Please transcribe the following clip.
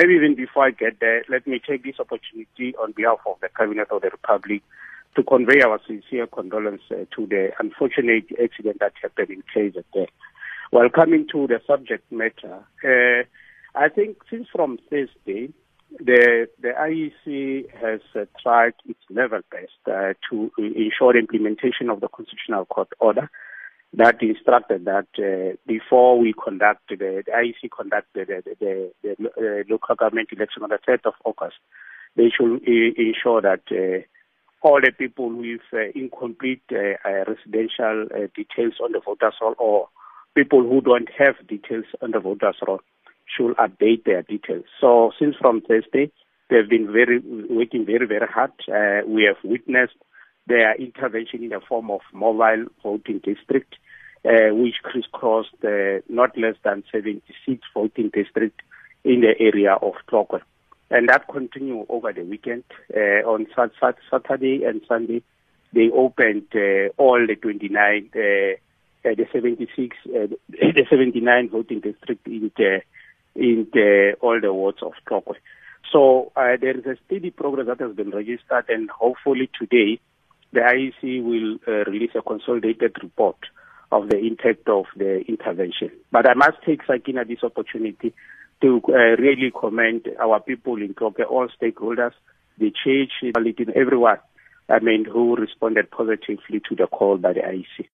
maybe even before I get there, let me take this opportunity on behalf of the Cabinet of the Republic to convey our sincere condolence uh, to the unfortunate accident that happened in KZN. While coming to the subject matter, uh, I think since from Thursday, the the IEC has uh, tried its level best uh, to ensure implementation of the Constitutional Court order that instructed that uh, before we conduct the, the IEC conducted the, the, the, the local government election on the 3rd of August, they should ensure that uh, all the people with uh, incomplete uh, uh, residential uh, details on the voters roll or people who don't have details on the voters roll should update their details. So since from Thursday, they've been very working very very hard. We have witnessed their intervention in the form of mobile voting district, uh, which crisscrossed uh, not less than 76 voting districts in the area of Tlokwe. And that continued over the weekend. Uh, on Saturday and Sunday, they opened uh, all the 29, uh, uh, the 76, the 79 voting districts in the, in the, all the wards of Tlokwe. So there is a steady progress that has been registered, and hopefully today the IEC will uh, release a consolidated report of the impact of the intervention. But I must take Sakina this opportunity to uh, really commend our people in Tlokwe, all stakeholders, the church, everyone, I mean, who responded positively to the call by the IEC.